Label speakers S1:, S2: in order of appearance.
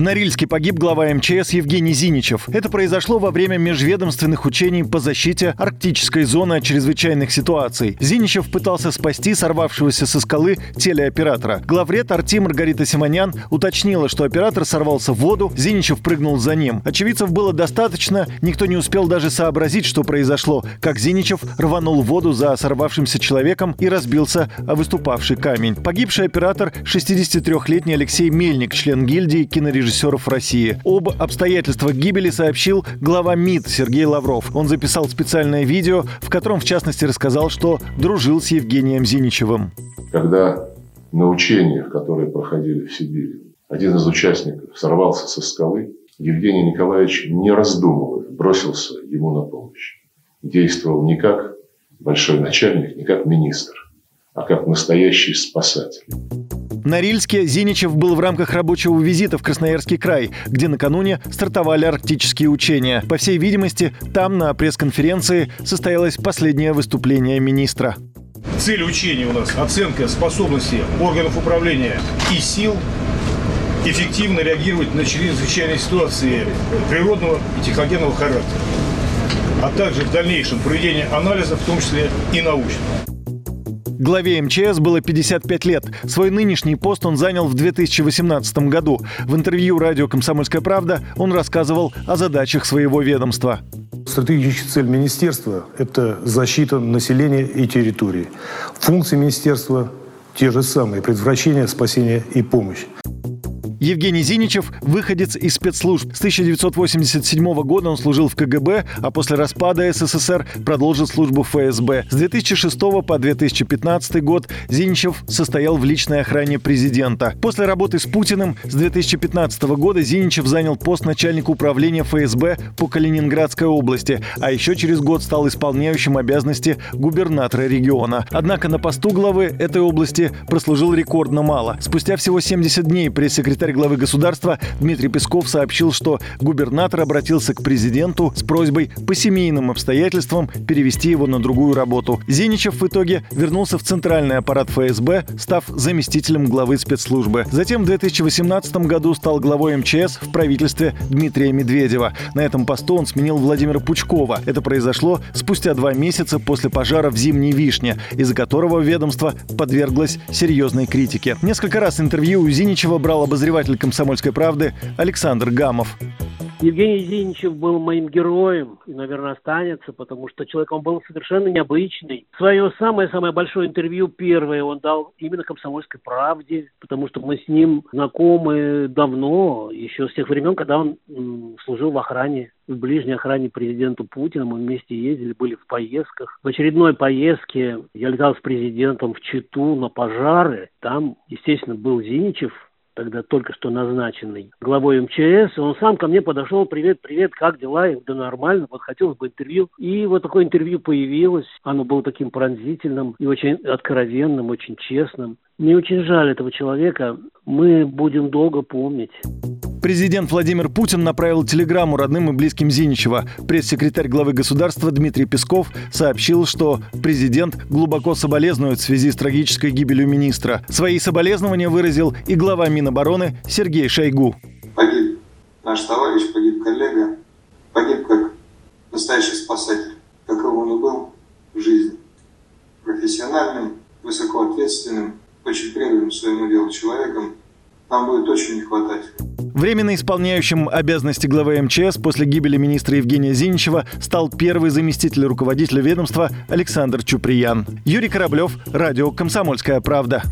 S1: В Норильске погиб глава МЧС Евгений Зиничев. Это произошло во время межведомственных учений по защите арктической зоны от чрезвычайных ситуаций. Зиничев пытался спасти сорвавшегося со скалы телеоператора. Главред Арти Маргарита Симонян уточнила, что оператор сорвался в воду, Зиничев прыгнул за ним. Очевидцев было достаточно, никто не успел даже сообразить, что произошло, как Зиничев рванул в воду за сорвавшимся человеком и разбился о выступавший камень. Погибший оператор 63-летний Алексей Мельник, член гильдии кинорежиссеров режиссеров России. Об обстоятельствах гибели сообщил глава МИД Сергей Лавров. Он записал специальное видео, в котором, в частности, рассказал, что дружил с Евгением Зиничевым.
S2: Когда на учениях, которые проходили в Сибири, один из участников сорвался со скалы, Евгений Николаевич, не раздумывая, бросился ему на помощь. Действовал не как большой начальник, не как министр, а как настоящий спасатель.
S1: В Норильске Зиничев был в рамках рабочего визита в Красноярский край, где накануне стартовали арктические учения. По всей видимости, там на пресс-конференции состоялось последнее выступление министра.
S3: Цель учений у нас – оценка способности органов управления и сил эффективно реагировать на чрезвычайные ситуации природного и техногенного характера, а также в дальнейшем проведение анализа, в том числе и научного.
S1: Главе МЧС было 55 лет. Свой нынешний пост он занял в 2018 году. В интервью радио «Комсомольская правда» он рассказывал о задачах своего ведомства.
S4: Стратегическая цель министерства – это защита населения и территории. Функции министерства те же самые – предотвращение, спасение и помощь.
S1: Евгений Зиничев – выходец из спецслужб. С 1987 года он служил в КГБ, а после распада СССР продолжил службу в ФСБ. С 2006 по 2015 год Зиничев состоял в личной охране президента. После работы с Путиным с 2015 года Зиничев занял пост начальника управления ФСБ по Калининградской области, а еще через год стал исполняющим обязанности губернатора региона. Однако на посту главы этой области прослужил рекордно мало. Спустя всего 70 дней пресс-секретарь Секретарь главы государства Дмитрий Песков сообщил, что губернатор обратился к президенту с просьбой по семейным обстоятельствам перевести его на другую работу. Зиничев в итоге вернулся в центральный аппарат ФСБ, став заместителем главы спецслужбы. Затем в 2018 году стал главой МЧС в правительстве Дмитрия Медведева. На этом посту он сменил Владимира Пучкова. Это произошло спустя два месяца после пожара в Зимней Вишне, из-за которого ведомство подверглось серьезной критике. Несколько раз интервью у Зиничева брал обозреватель обозреватель «Комсомольской правды» Александр Гамов.
S5: Евгений Зиничев был моим героем и, наверное, останется, потому что человек он был совершенно необычный. Свое самое-самое большое интервью первое он дал именно «Комсомольской правде», потому что мы с ним знакомы давно, еще с тех времен, когда он служил в охране, в ближней охране президенту Путина. Мы вместе ездили, были в поездках. В очередной поездке я летал с президентом в Читу на пожары. Там, естественно, был Зиничев, тогда только что назначенный главой МЧС, он сам ко мне подошел, привет, привет, как дела? Я да нормально, вот хотелось бы интервью. И вот такое интервью появилось, оно было таким пронзительным и очень откровенным, очень честным. Мне очень жаль этого человека, мы будем долго помнить.
S1: Президент Владимир Путин направил телеграмму родным и близким Зиничева. Пресс-секретарь главы государства Дмитрий Песков сообщил, что президент глубоко соболезнует в связи с трагической гибелью министра. Свои соболезнования выразил и глава Минобороны Сергей Шойгу.
S6: Погиб наш товарищ, погиб коллега, погиб как настоящий спасатель, каков он и был в жизни. Профессиональным, высокоответственным, очень преданным своему делу человеком нам будет очень не хватать.
S1: Временно исполняющим обязанности главы МЧС после гибели министра Евгения Зиничева стал первый заместитель руководителя ведомства Александр Чуприян. Юрий Кораблев, радио «Комсомольская правда».